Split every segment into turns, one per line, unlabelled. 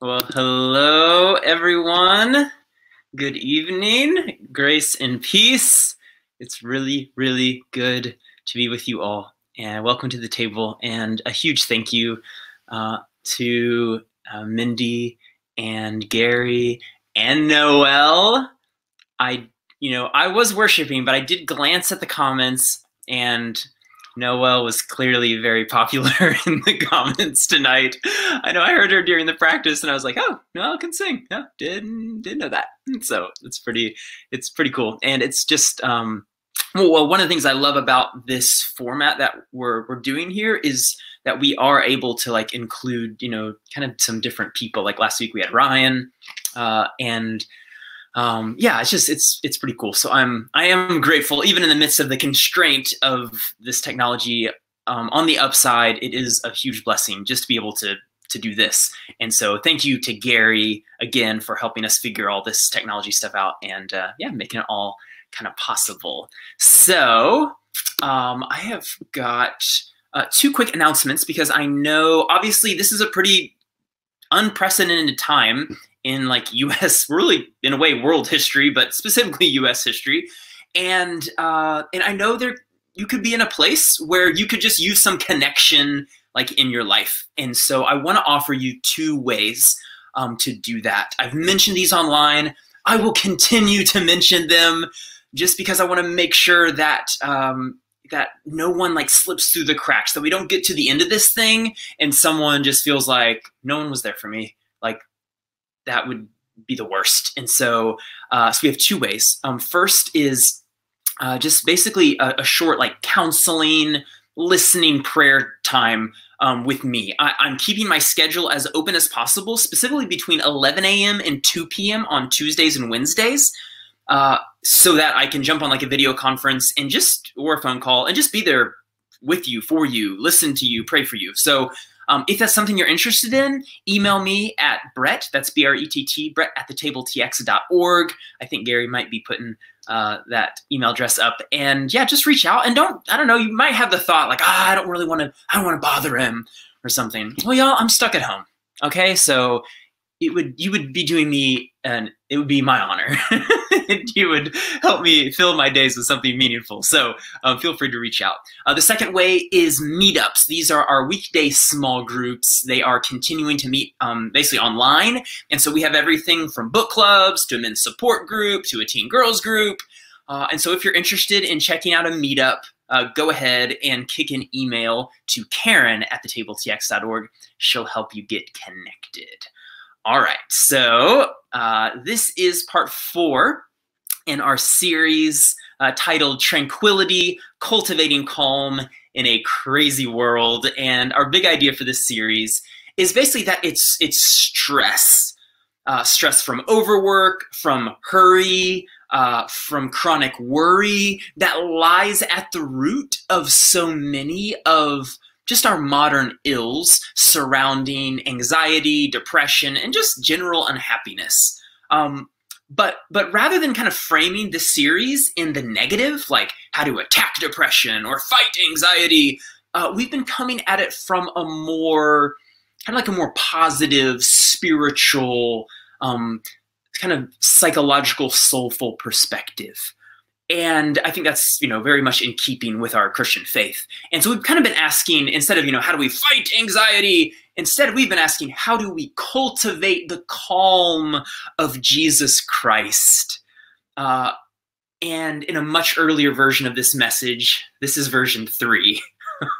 Well, hello, everyone. Good evening. Grace and peace. It's really, really good to be with you all. And welcome to the table. And a huge thank you uh, to uh, Mindy and Gary and Noel. I, you know, I was worshiping, but I did glance at the comments and Noel was clearly very popular in the comments tonight. I know I heard her during the practice, and I was like, "Oh, Noel can sing." Yeah, didn't didn't know that. So it's pretty it's pretty cool, and it's just um, well, one of the things I love about this format that we're we're doing here is that we are able to like include you know kind of some different people. Like last week we had Ryan, uh, and um, yeah, it's just it's it's pretty cool. So I'm I am grateful, even in the midst of the constraint of this technology. Um, on the upside, it is a huge blessing just to be able to to do this. And so thank you to Gary again for helping us figure all this technology stuff out and uh, yeah, making it all kind of possible. So um, I have got uh, two quick announcements because I know obviously this is a pretty unprecedented time in like U.S. really in a way world history, but specifically U.S. history. And uh, and I know there you could be in a place where you could just use some connection like in your life. And so I want to offer you two ways um, to do that. I've mentioned these online. I will continue to mention them just because I want to make sure that um, that no one like slips through the cracks. That we don't get to the end of this thing and someone just feels like no one was there for me. That would be the worst. And so, uh, so we have two ways. Um, first is uh, just basically a, a, short like counseling, listening prayer time um, with me. I, am keeping my schedule as open as possible, specifically between 11 a.m. and 2 p.m. on Tuesdays and Wednesdays. Uh, so that I can jump on like a video conference and just or a phone call and just be there with you, for you, listen to you, pray for you. So um, if that's something you're interested in, email me at Brett, that's B R E T T, Brett at the thetabletx.org. I think Gary might be putting uh, that email address up. And yeah, just reach out and don't, I don't know, you might have the thought like, ah, I don't really want to, I don't want to bother him or something. Well, y'all, I'm stuck at home. Okay. So it would, you would be doing me and it would be my honor. you would help me fill my days with something meaningful. So um, feel free to reach out. Uh, the second way is meetups. These are our weekday small groups. They are continuing to meet um, basically online. And so we have everything from book clubs to a men's support group to a teen girls group. Uh, and so if you're interested in checking out a meetup, uh, go ahead and kick an email to Karen at thetabletx.org. She'll help you get connected. All right, so uh, this is part four in our series uh, titled Tranquility Cultivating Calm in a Crazy World. And our big idea for this series is basically that it's, it's stress. Uh, stress from overwork, from hurry, uh, from chronic worry that lies at the root of so many of just our modern ills surrounding anxiety, depression, and just general unhappiness. Um, but but rather than kind of framing the series in the negative like how to attack depression or fight anxiety uh, we've been coming at it from a more kind of like a more positive spiritual um, kind of psychological soulful perspective and i think that's you know very much in keeping with our christian faith. And so we've kind of been asking instead of you know how do we fight anxiety instead we've been asking how do we cultivate the calm of jesus christ? Uh, and in a much earlier version of this message this is version three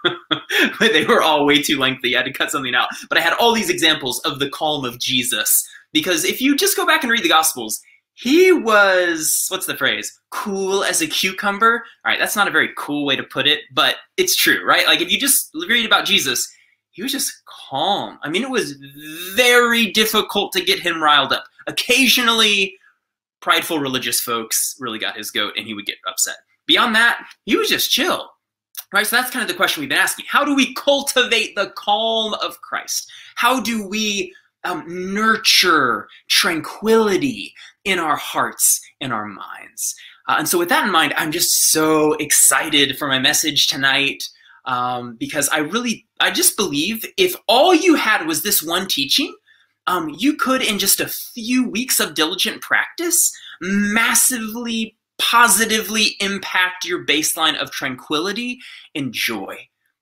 they were all way too lengthy. I had to cut something out. But i had all these examples of the calm of jesus. Because if you just go back and read the gospels he was what's the phrase? Cool as a cucumber? All right that's not a very cool way to put it but it's true right? Like if you just read about jesus he was just calm. I mean it was very difficult to get him riled up. Occasionally prideful religious folks really got his goat and he would get upset. Beyond that he was just chill right? So that's kind of the question we've been asking. How do we cultivate the calm of christ? How do we um, nurture tranquility in our hearts and our minds. Uh, and so, with that in mind, I'm just so excited for my message tonight um, because I really, I just believe if all you had was this one teaching, um, you could, in just a few weeks of diligent practice, massively positively impact your baseline of tranquility and joy.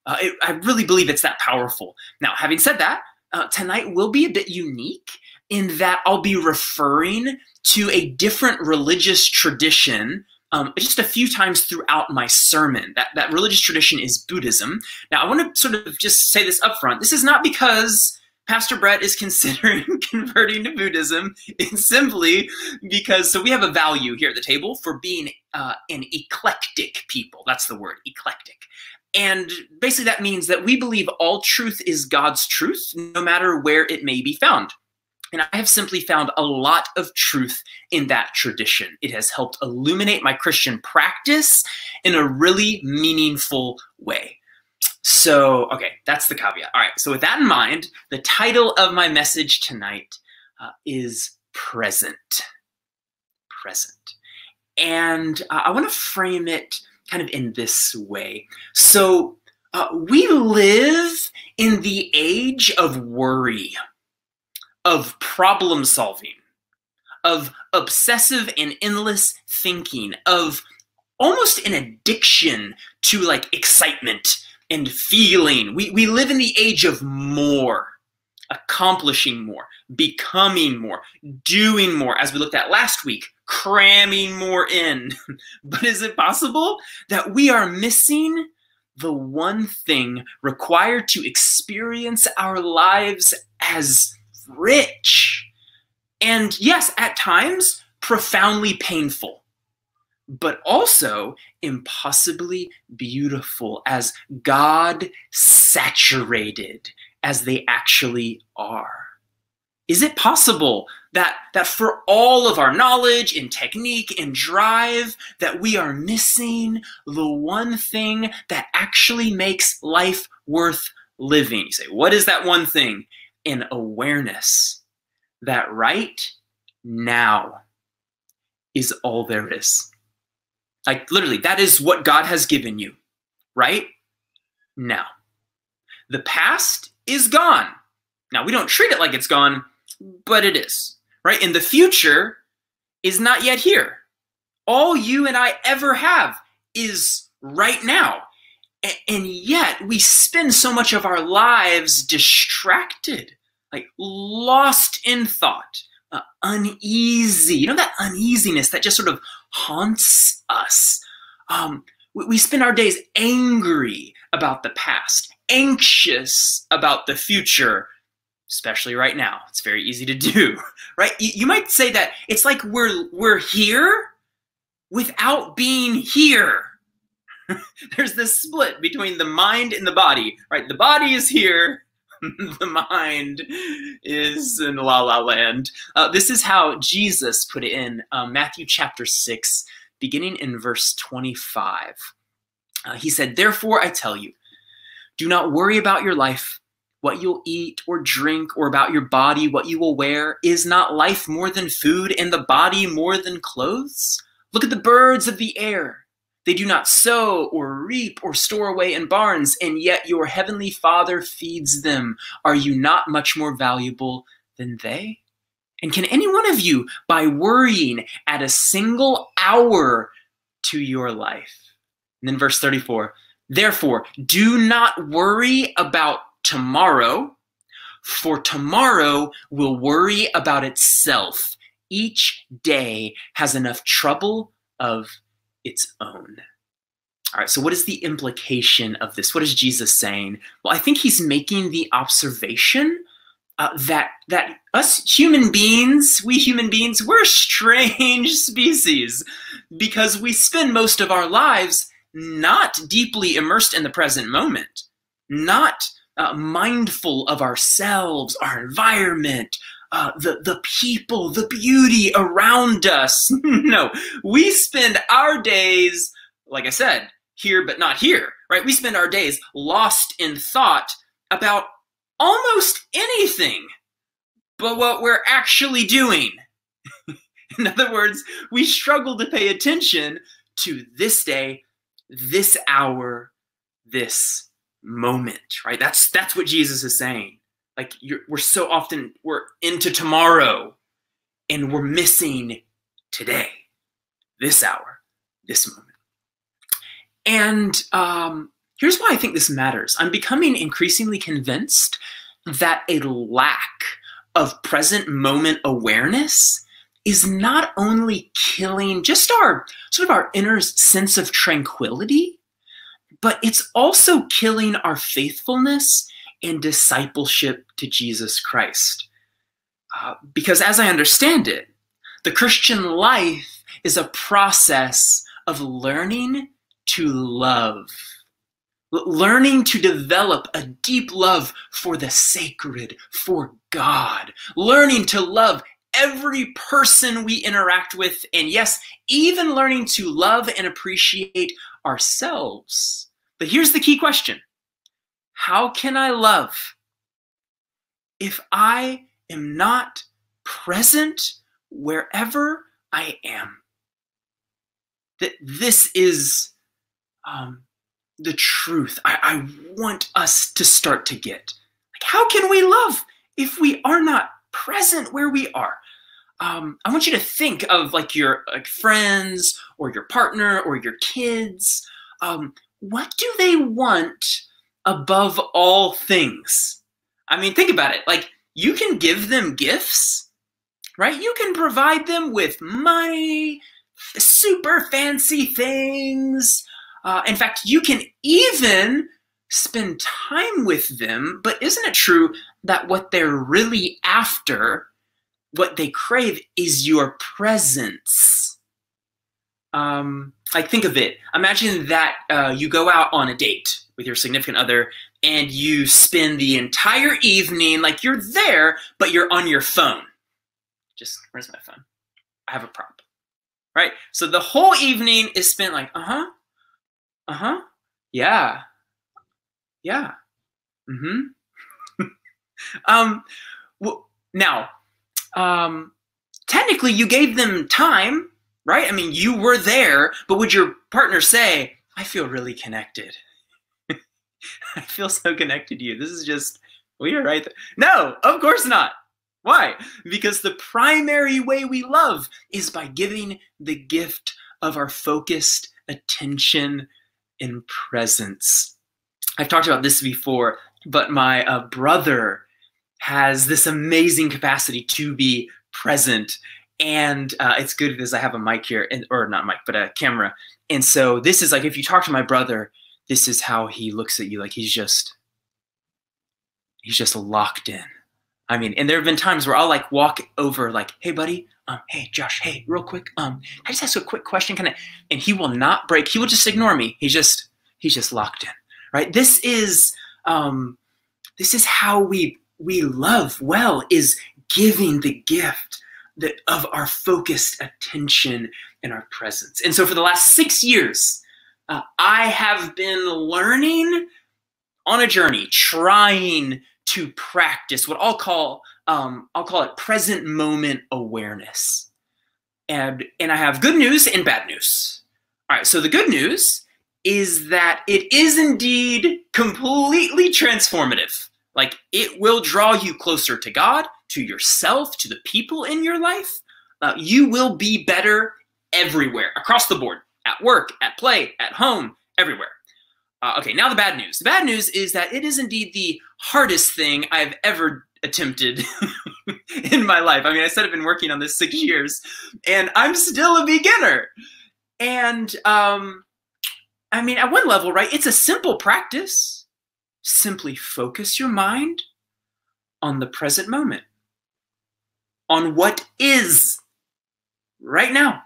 Uh, it, I really believe it's that powerful. Now, having said that, uh, tonight will be a bit unique in that I'll be referring to a different religious tradition um, just a few times throughout my sermon. That, that religious tradition is Buddhism. Now, I want to sort of just say this up front. This is not because Pastor Brett is considering converting to Buddhism. It's simply because, so we have a value here at the table for being uh, an eclectic people. That's the word, eclectic. And basically, that means that we believe all truth is God's truth, no matter where it may be found. And I have simply found a lot of truth in that tradition. It has helped illuminate my Christian practice in a really meaningful way. So, okay, that's the caveat. All right, so with that in mind, the title of my message tonight uh, is Present. Present. And uh, I want to frame it kind of in this way. So, uh, we live in the age of worry of problem solving, of obsessive and endless thinking, of almost an addiction to like excitement and feeling. We, we live in the age of more, accomplishing more, becoming more, doing more, as we looked at last week, cramming more in. but is it possible that we are missing the one thing required to experience our lives as rich. And yes, at times, profoundly painful, but also impossibly beautiful as God saturated as they actually are. Is it possible that, that for all of our knowledge and technique and drive, that we are missing the one thing that actually makes life worth living? You say, what is that one thing? an awareness that right now is all there is. Like literally, that is what God has given you, right? Now. The past is gone. Now, we don't treat it like it's gone, but it is, right? And the future is not yet here. All you and I ever have is right now. And yet, we spend so much of our lives distracted like lost in thought, uh, uneasy. You know that uneasiness that just sort of haunts us. Um, we, we spend our days angry about the past, anxious about the future, especially right now. It's very easy to do, right? You, might say that it's like we're we're here without being here. There's this split between the mind and the body, right? The body is here, the mind is in la la land. Uh, this is how Jesus put it in uh, Matthew chapter 6, beginning in verse 25. Uh, he said, Therefore I tell you, do not worry about your life, what you'll eat or drink, or about your body, what you will wear. Is not life more than food, and the body more than clothes? Look at the birds of the air. They do not sow or reap or store away in barns, and yet your heavenly Father feeds them. Are you not much more valuable than they? And can any one of you, by worrying, add a single hour to your life? And then verse 34 Therefore, do not worry about tomorrow, for tomorrow will worry about itself. Each day has enough trouble of its own. All right, so what is the implication of this? What is Jesus saying? Well, I think he's making the observation uh, that that us human beings, we human beings, we're a strange species because we spend most of our lives not deeply immersed in the present moment, not uh, mindful of ourselves, our environment, uh, the the people, the beauty around us. no, we spend our days, like I said, here but not here, right? We spend our days lost in thought about almost anything but what we're actually doing. in other words, we struggle to pay attention to this day, this hour, this moment, right? That's that's what Jesus is saying. Like we're so often we're into tomorrow and we're missing today, this hour, this moment. And um, here's why I think this matters. I'm becoming increasingly convinced that a lack of present moment awareness is not only killing just our sort of our inner sense of tranquility, but it's also killing our faithfulness and discipleship to Jesus Christ. Uh, because as I understand it, the Christian life is a process of learning to love learning to develop a deep love for the sacred, for God, learning to love every person we interact with, and yes, even learning to love and appreciate ourselves. But here's the key question How can I love if I am not present wherever I am? That this is um, the truth I, I want us to start to get. Like, how can we love if we are not present where we are? Um, I want you to think of like your like friends or your partner or your kids. Um, what do they want above all things? I mean, think about it. Like, you can give them gifts, right? You can provide them with money, super fancy things, uh, in fact, you can even spend time with them, but isn't it true that what they're really after, what they crave, is your presence? Um, like, think of it. Imagine that uh, you go out on a date with your significant other and you spend the entire evening like you're there, but you're on your phone. Just, where's my phone? I have a prop. Right? So the whole evening is spent like, uh huh, uh huh. Yeah. Yeah. Mm hmm. um, well, now, um, technically, you gave them time, right? I mean, you were there, but would your partner say, I feel really connected? I feel so connected to you. This is just, we are right there. No, of course not. Why? Because the primary way we love is by giving the gift of our focused attention and presence. I've talked about this before, but my uh, brother has this amazing capacity to be present. And uh, it's good because I have a mic here, and, or not mic, but a camera. And so this is like if you talk to my brother, this is how he looks at you. Like he's just, he's just locked in. I mean, and there have been times where I'll like walk over, like, "Hey, buddy, um, hey, Josh, hey, real quick, um, I just ask a quick question, kind of," and he will not break. He will just ignore me. He's just, he's just locked in, right? This is, um, this is how we we love well is giving the gift that of our focused attention and our presence. And so, for the last six years, uh, I have been learning on a journey, trying to practice what I'll call um, I'll call it present moment awareness. And and I have good news and bad news. All right, so the good news is that it is indeed completely transformative. Like it will draw you closer to God, to yourself, to the people in your life. Uh, you will be better everywhere, across the board, at work, at play, at home, everywhere. Uh, okay, now the bad news. The bad news is that it is indeed the hardest thing I've ever attempted in my life. I mean, I said I've been working on this six years, and I'm still a beginner. And um, I mean, at one level, right, it's a simple practice. Simply focus your mind on the present moment, on what is right now.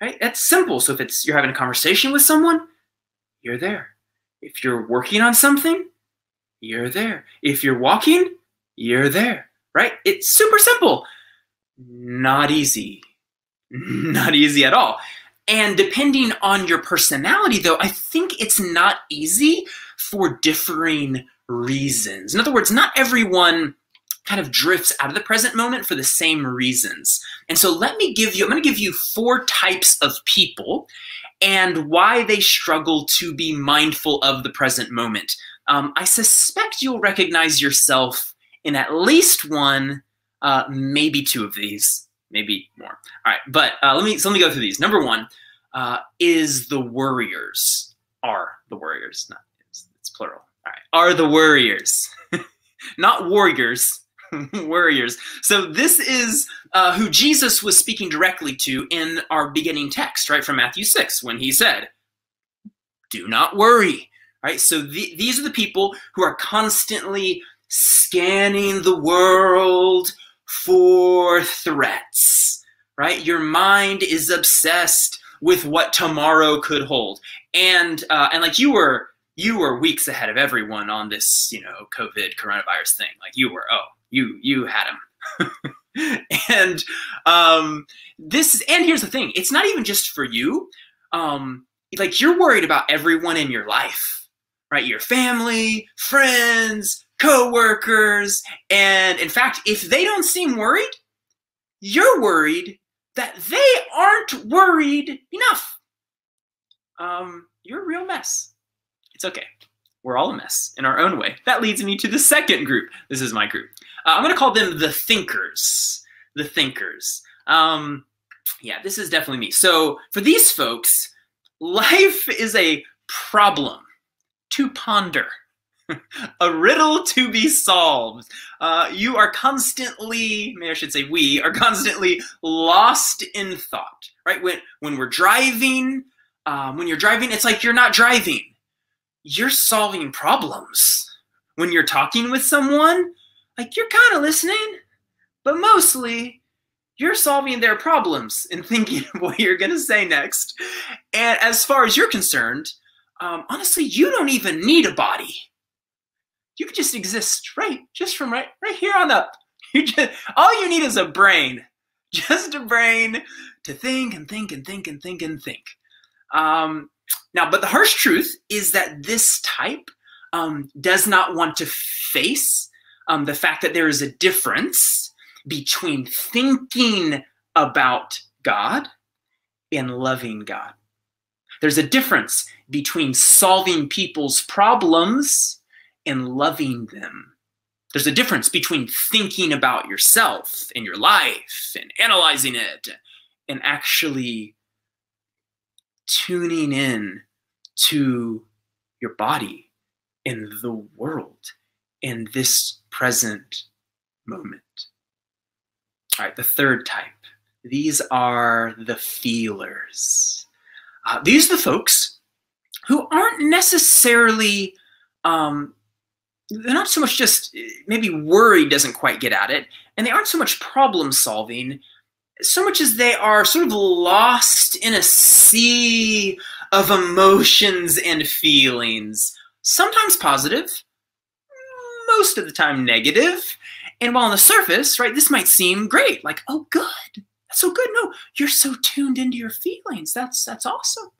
Right? That's simple. So if it's you're having a conversation with someone, you're there. If you're working on something, you're there. If you're walking, you're there, right? It's super simple. Not easy. Not easy at all. And depending on your personality, though, I think it's not easy for differing reasons. In other words, not everyone kind of drifts out of the present moment for the same reasons. And so let me give you, I'm going to give you four types of people and why they struggle to be mindful of the present moment. Um, I suspect you'll recognize yourself in at least one, uh, maybe two of these, maybe more. All right, but uh, let me so let me go through these. Number one uh, is the worriers. Are the warriors? Not it's, it's plural. All right, are the warriors, not warriors. warriors. So this is uh, who Jesus was speaking directly to in our beginning text, right from Matthew six, when he said, "Do not worry." Right. So the, these are the people who are constantly scanning the world for threats. Right. Your mind is obsessed with what tomorrow could hold, and uh, and like you were you were weeks ahead of everyone on this, you know, COVID coronavirus thing. Like you were, oh, you you had him. and um, this and here's the thing: it's not even just for you. Um, like you're worried about everyone in your life, right? Your family, friends, coworkers, and in fact, if they don't seem worried, you're worried that they aren't worried enough. Um, you're a real mess. It's okay. We're all a mess in our own way. That leads me to the second group. This is my group. Uh, I'm going to call them the thinkers. The thinkers. Um, yeah, this is definitely me. So for these folks, life is a problem to ponder. a riddle to be solved. Uh, you are constantly, maybe I should say we, are constantly lost in thought, right? When, when we're driving, um, when you're driving, it's like you're not driving. You're solving problems. When you're talking with someone, like you're kind of listening, but mostly you're solving their problems and thinking of what you're going to say next. And as far as you're concerned, um, honestly, you don't even need a body. You could just exist right, just from right, right here on up. You just all you need is a brain, just a brain to think and think and think and think and think. Um, now, but the harsh truth is that this type um, does not want to face um, the fact that there is a difference between thinking about God and loving God. There's a difference between solving people's problems and loving them. There's a difference between thinking about yourself and your life and analyzing it and actually tuning in to your body and the world in this present moment. All right, the third type. These are the feelers. Uh, these are the folks who aren't necessarily, um, they're not so much just maybe worry doesn't quite get at it, and they aren't so much problem solving, so much as they are sort of lost in a sea of emotions and feelings, sometimes positive, most of the time negative. And while on the surface, right, this might seem great, like, oh, good, that's so good. No, you're so tuned into your feelings. That's that's awesome.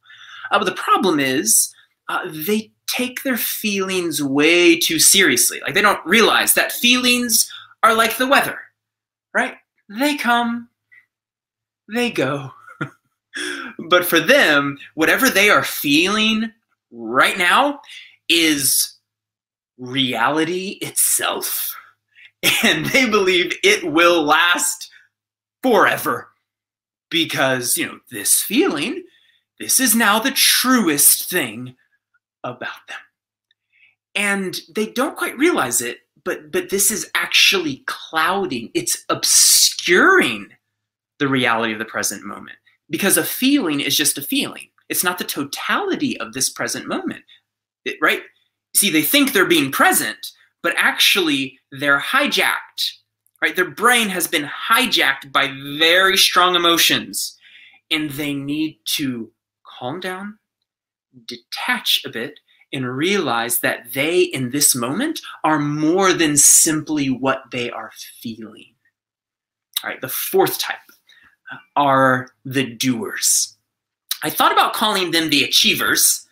Uh, but the problem is, uh, they take their feelings way too seriously. Like they don't realize that feelings are like the weather, right? They come, they go. but for them, whatever they are feeling right now is reality itself. And they believe it will last forever because, you know, this feeling, this is now the truest thing about them. And they don't quite realize it, but but this is actually clouding, it's obscuring the reality of the present moment because a feeling is just a feeling. It's not the totality of this present moment. It, right? See, they think they're being present, but actually they're hijacked. Right? Their brain has been hijacked by very strong emotions, and they need to calm down, detach a bit, and realize that they, in this moment, are more than simply what they are feeling. All right, the fourth type uh, are the doers. I thought about calling them the achievers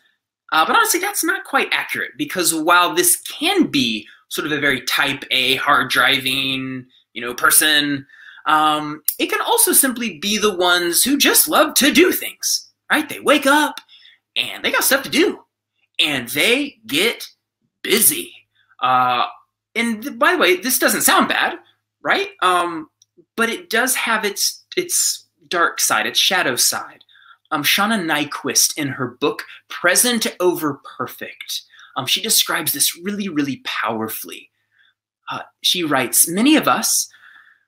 uh, but honestly, that's not quite accurate because while this can be sort of a very type A, hard driving, you know, person, um, it can also simply be the ones who just love to do things, right? They wake up and they got stuff to do and they get busy. Uh, and by the way, this doesn't sound bad, right? Um, but it does have its its dark side, its shadow side. Um, Shauna Niequist, in her book Present Over Perfect, um, she describes this really, really powerfully. Uh, she writes Many of us,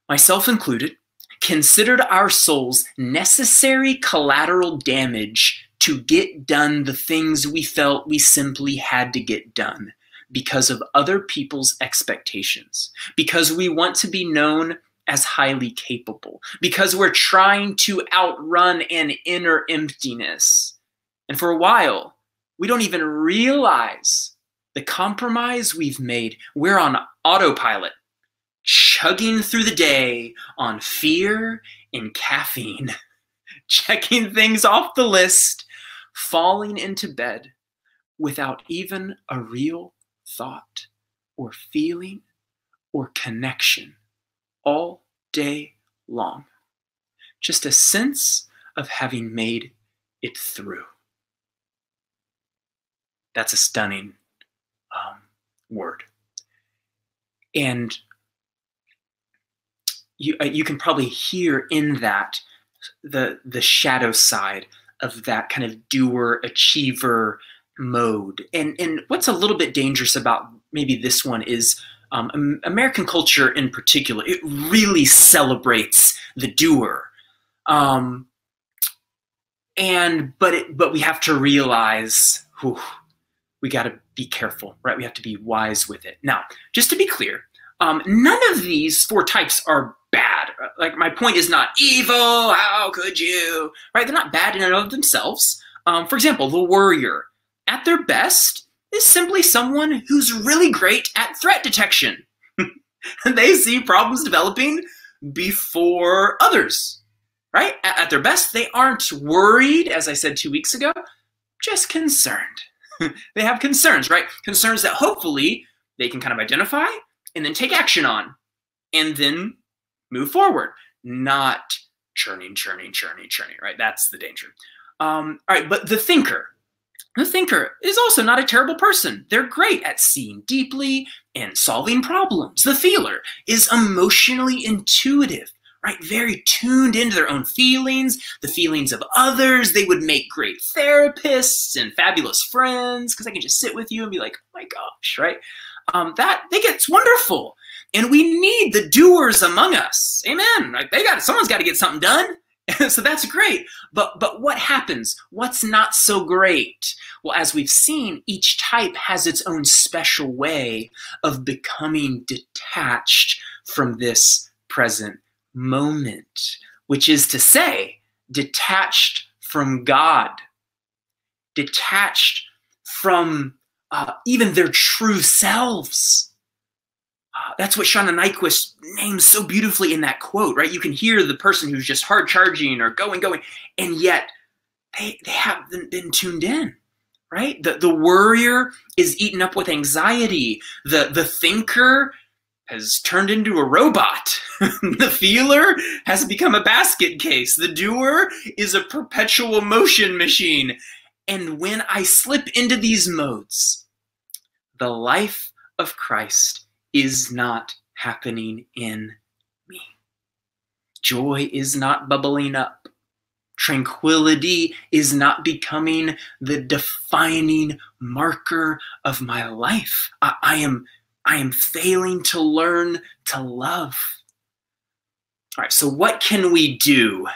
myself included, considered our souls necessary collateral damage to get done the things we felt we simply had to get done because of other people's expectations, because we want to be known as highly capable, because we're trying to outrun an inner emptiness. And for a while, we don't even realize the compromise we've made. We're on autopilot, chugging through the day on fear and caffeine, checking things off the list, falling into bed without even a real thought or feeling or connection all day long. Just a sense of having made it through. That's a stunning um, word. And you, uh, you can probably hear in that the, the shadow side of that kind of doer, achiever mode. And, and what's a little bit dangerous about maybe this one is um, American culture in particular, it really celebrates the doer. Um, and but it, but we have to realize whew, we got to be careful, right? We have to be wise with it. Now, just to be clear, um, none of these four types are bad. Like my point is not evil. How could you? Right? They're not bad in and of themselves. Um, for example, the warrior, at their best, is simply someone who's really great at threat detection. they see problems developing before others, right? At, their best, they aren't worried, as I said two weeks ago, just concerned. they have concerns, right? Concerns that hopefully they can kind of identify and then take action on and then move forward, not churning, churning, churning, churning, right? That's the danger. Um, all right, but the thinker, the thinker is also not a terrible person. They're great at seeing deeply and solving problems. The feeler is emotionally intuitive, right? Very tuned into their own feelings, the feelings of others. They would make great therapists and fabulous friends because they can just sit with you and be like, oh my gosh, right? Um, that they get wonderful. And we need the doers among us. Amen. Right? They got someone's got to get something done. so that's great. But but what happens? What's not so great? Well, as we've seen, each type has its own special way of becoming detached from this present moment, which is to say, detached from God, detached from uh, even their true selves that's what Shauna Niequist names so beautifully in that quote, right? You can hear the person who's just hard charging or going, going, and yet they, they haven't been tuned in, right? The, the worrier is eaten up with anxiety. The, the thinker has turned into a robot. the feeler has become a basket case. The doer is a perpetual motion machine. And when I slip into these modes, the life of Christ is not happening in me. Joy is not bubbling up. Tranquility is not becoming the defining marker of my life. I, I, am, I am failing to learn to love. All right, so what can we do?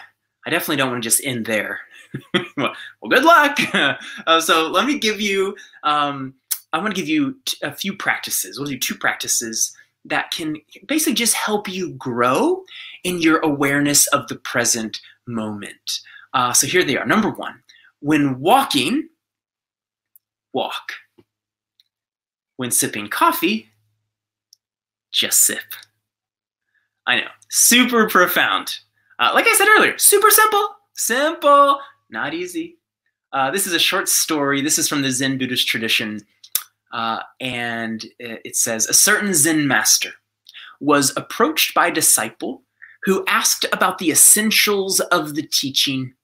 I definitely don't want to just end there. well, good luck. uh, so let me give you um, I want to give you a few practices. We'll do two practices that can basically just help you grow in your awareness of the present moment. Uh, so here they are. Number one, when walking, walk. When sipping coffee, just sip. I know, super profound. Uh, like I said earlier, super simple, simple, not easy. Uh, this is a short story. This is from the Zen Buddhist tradition. Uh, and it says a certain Zen master was approached by a disciple who asked about the essentials of the teaching.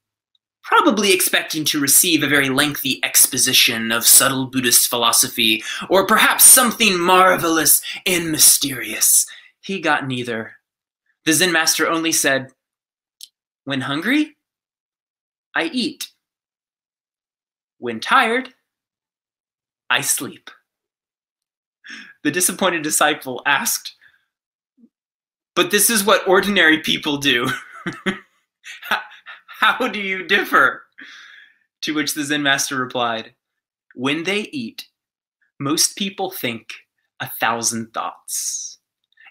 probably expecting to receive a very lengthy exposition of subtle Buddhist philosophy, or perhaps something marvelous and mysterious. He got neither. The Zen master only said, When hungry, I eat. When tired, I sleep. The disappointed disciple asked, But this is what ordinary people do. How how do you differ? To which the Zen master replied, When they eat, most people think a thousand thoughts.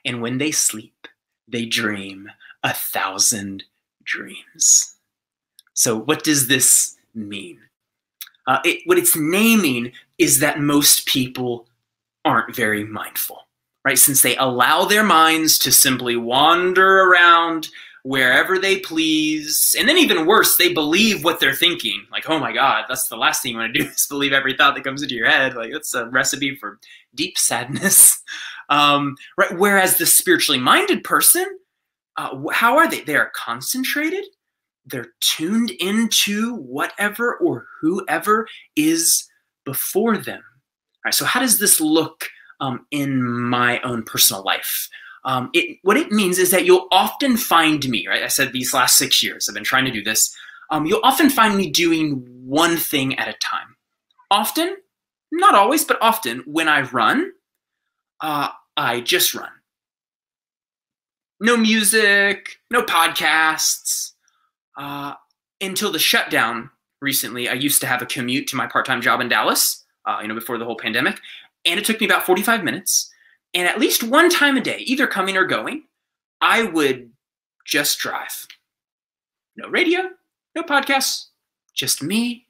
And when they sleep, they dream a thousand dreams. So, what does this mean? Uh, it, what it's naming is that most people aren't very mindful, right? Since they allow their minds to simply wander around wherever they please. And then, even worse, they believe what they're thinking. Like, oh my God, that's the last thing you want to do is believe every thought that comes into your head. Like, that's a recipe for deep sadness. Um, right? Whereas the spiritually minded person, uh, how are they? They are concentrated. They're tuned into whatever or whoever is before them. All right. So, how does this look um, in my own personal life? Um, it, what it means is that you'll often find me, right? I said these last six years, I've been trying to do this. Um, you'll often find me doing one thing at a time. Often, not always, but often, when I run, uh, I just run. No music, no podcasts. Uh, until the shutdown recently, I used to have a commute to my part time job in Dallas, uh, you know, before the whole pandemic. And it took me about 45 minutes. And at least one time a day, either coming or going, I would just drive. No radio, no podcasts, just me,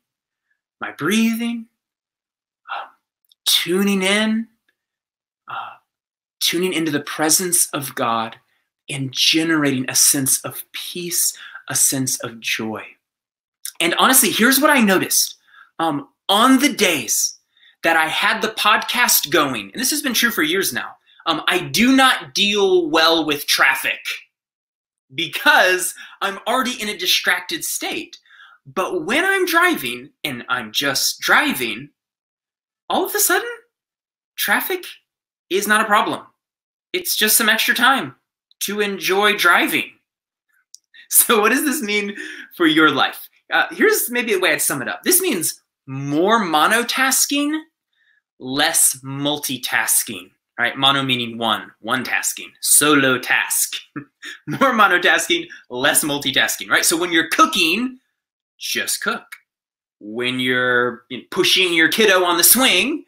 my breathing, uh, tuning in, uh, tuning into the presence of God, and generating a sense of peace, a sense of joy. And honestly, here's what I noticed. Um, on the days that I had the podcast going, and this has been true for years now, um, I do not deal well with traffic because I'm already in a distracted state. But when I'm driving and I'm just driving, all of a sudden, traffic is not a problem. It's just some extra time to enjoy driving. So, what does this mean for your life? Uh, here's maybe a way I'd sum it up this means more monotasking, less multitasking. Right? Mono meaning one, one tasking, solo task. more monotasking, less multitasking, right? So when you're cooking, just cook. When you're pushing your kiddo on the swing,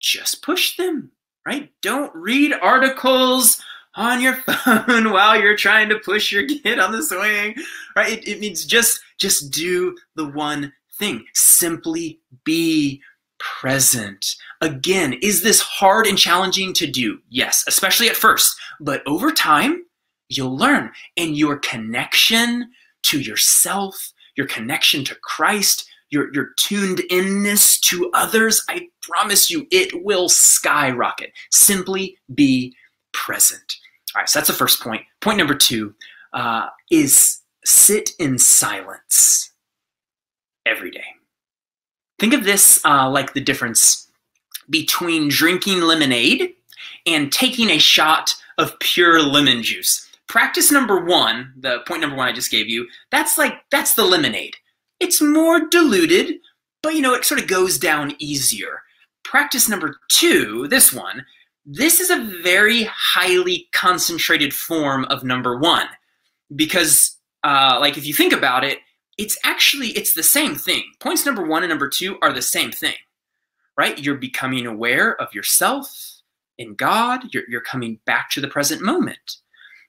just push them, right? Don't read articles on your phone while you're trying to push your kid on the swing, right? It, it means just just do the one thing. Simply be present. Again, is this hard and challenging to do? Yes, especially at first, but over time, you'll learn. And your connection to yourself, your connection to Christ, your, your tuned inness to others, I promise you, it will skyrocket. Simply be present. All right, so that's the first point. Point number two uh, is sit in silence every day. Think of this uh, like the difference between drinking lemonade and taking a shot of pure lemon juice. Practice number one, the point number one I just gave you, that's like, that's the lemonade. It's more diluted, but you know, it sort of goes down easier. Practice number two, this one, this is a very highly concentrated form of number one because uh, like if you think about it it's actually it's the same thing. Points number one and number two are the same thing right? You're becoming aware of yourself in god. You're, you're coming back to the present moment.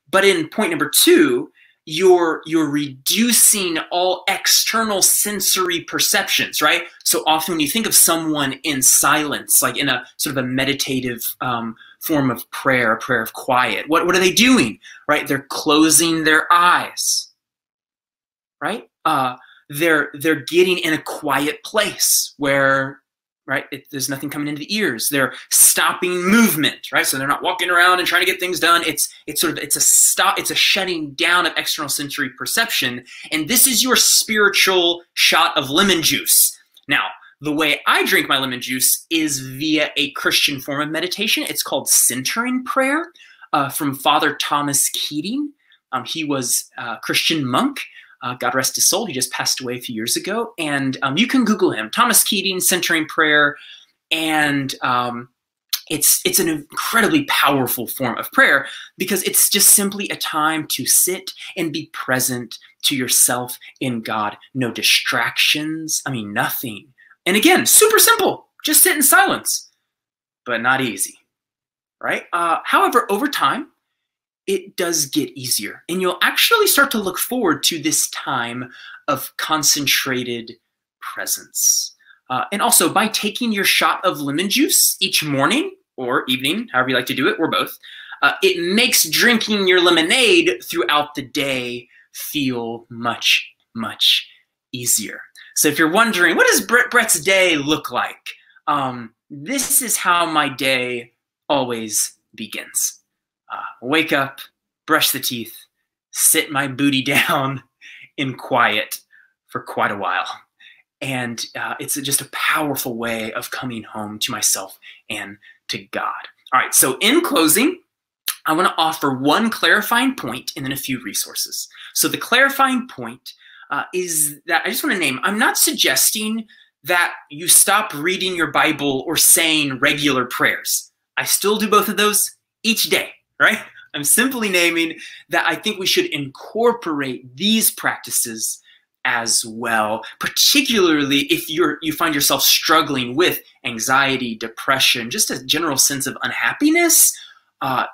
But in point number two you're you're reducing all external sensory perceptions right? So often when you think of someone in silence like in a sort of a meditative um, form of prayer a prayer of quiet what, what are they doing right? They're closing their eyes right? Uh, they're they're getting in a quiet place where right? It, there's nothing coming into the ears. They're stopping movement, right? So they're not walking around and trying to get things done. It's it's sort of it's a stop. It's a shutting down of external sensory perception, and this is your spiritual shot of lemon juice. Now, the way I drink my lemon juice is via a Christian form of meditation. It's called centering prayer uh, from Father Thomas Keating. Um, he was a Christian monk. Uh, God rest his soul. He just passed away a few years ago. And um, you can Google him, Thomas Keating, Centering Prayer. And um, it's, it's an incredibly powerful form of prayer because it's just simply a time to sit and be present to yourself in God. No distractions. I mean, nothing. And again, super simple. Just sit in silence, but not easy, right? Uh, however, over time, it does get easier. And you'll actually start to look forward to this time of concentrated presence. Uh, and also, by taking your shot of lemon juice each morning or evening, however you like to do it, or both, uh, it makes drinking your lemonade throughout the day feel much, much easier. So, if you're wondering, what does Brett, Brett's day look like? Um, this is how my day always begins uh, wake up, brush the teeth, sit my booty down in quiet for quite a while. And uh, it's just a powerful way of coming home to myself and to God. All right, so in closing, I want to offer one clarifying point and then a few resources. So the clarifying point uh, is that I just want to name, I'm not suggesting that you stop reading your Bible or saying regular prayers. I still do both of those each day right? I'm simply naming that I think we should incorporate these practices as well, particularly if you're you find yourself struggling with anxiety, depression, just a general sense of unhappiness. Uh,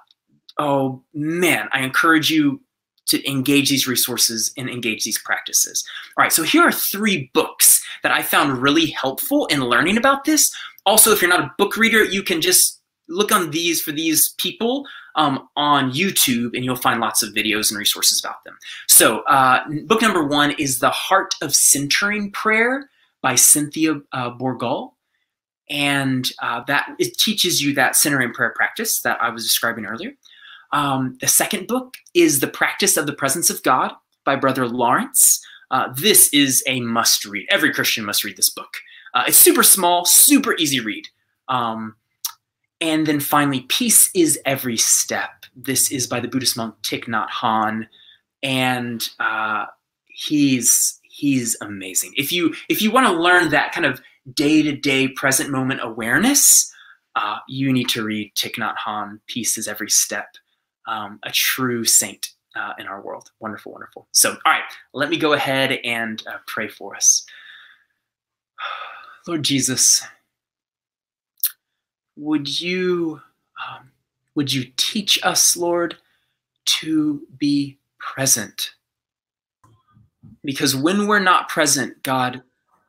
oh man, I encourage you to engage these resources and engage these practices. All right, so here are three books that I found really helpful in learning about this. Also, if you're not a book reader, you can just look on these for these people um, on YouTube, and you'll find lots of videos and resources about them. So, uh, book number one is The Heart of Centering Prayer by Cynthia uh. And uh, that it teaches you that centering prayer practice that I was describing earlier. Um, the second book is The Practice of the Presence of God by Brother Lawrence. Uh, this is a must read. Every Christian must read this book. Uh, it's super small, super easy read. Um, and then finally, Peace is Every Step. This is by the Buddhist monk Thich Nhat Hanh. And uh, he's he's amazing. If you if you want to learn that kind of day-to-day present moment awareness, uh, you need to read Thich Nhat Hanh, Peace is Every Step. Um, a true saint uh, in our world. Wonderful, wonderful. So, all right, let me go ahead and uh, pray for us. Lord Jesus, would you um, would you teach us, Lord, to be present? Because when we're not present, God,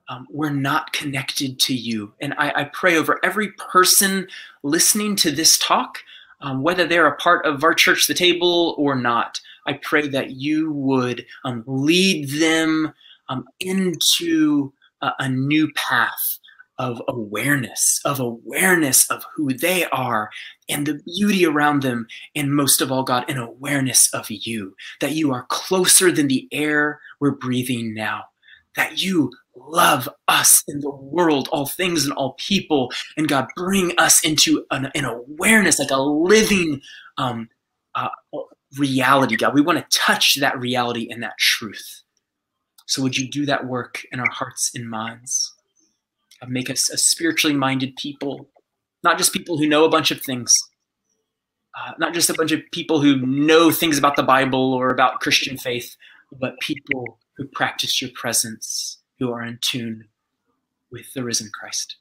um, we're not connected to you. And I, I, pray over every person listening to this talk, um, whether they're a part of our church, the table, or not. I pray that you would um, lead them um, into a, a new path of awareness, of awareness of who they are and the beauty around them. And most of all, God, an awareness of you, that you are closer than the air we're breathing now, that you love us in the world, all things and all people. And God, bring us into an, an awareness, like a living um, uh, reality, God. We want to touch that reality and that truth. So would you do that work in our hearts and minds? Make us a spiritually minded people, not just people who know a bunch of things, uh, not just a bunch of people who know things about the Bible or about Christian faith, but people who practice your presence, who are in tune with the risen Christ.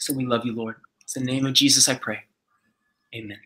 So we love you, Lord. It's the name of Jesus I pray. Amen.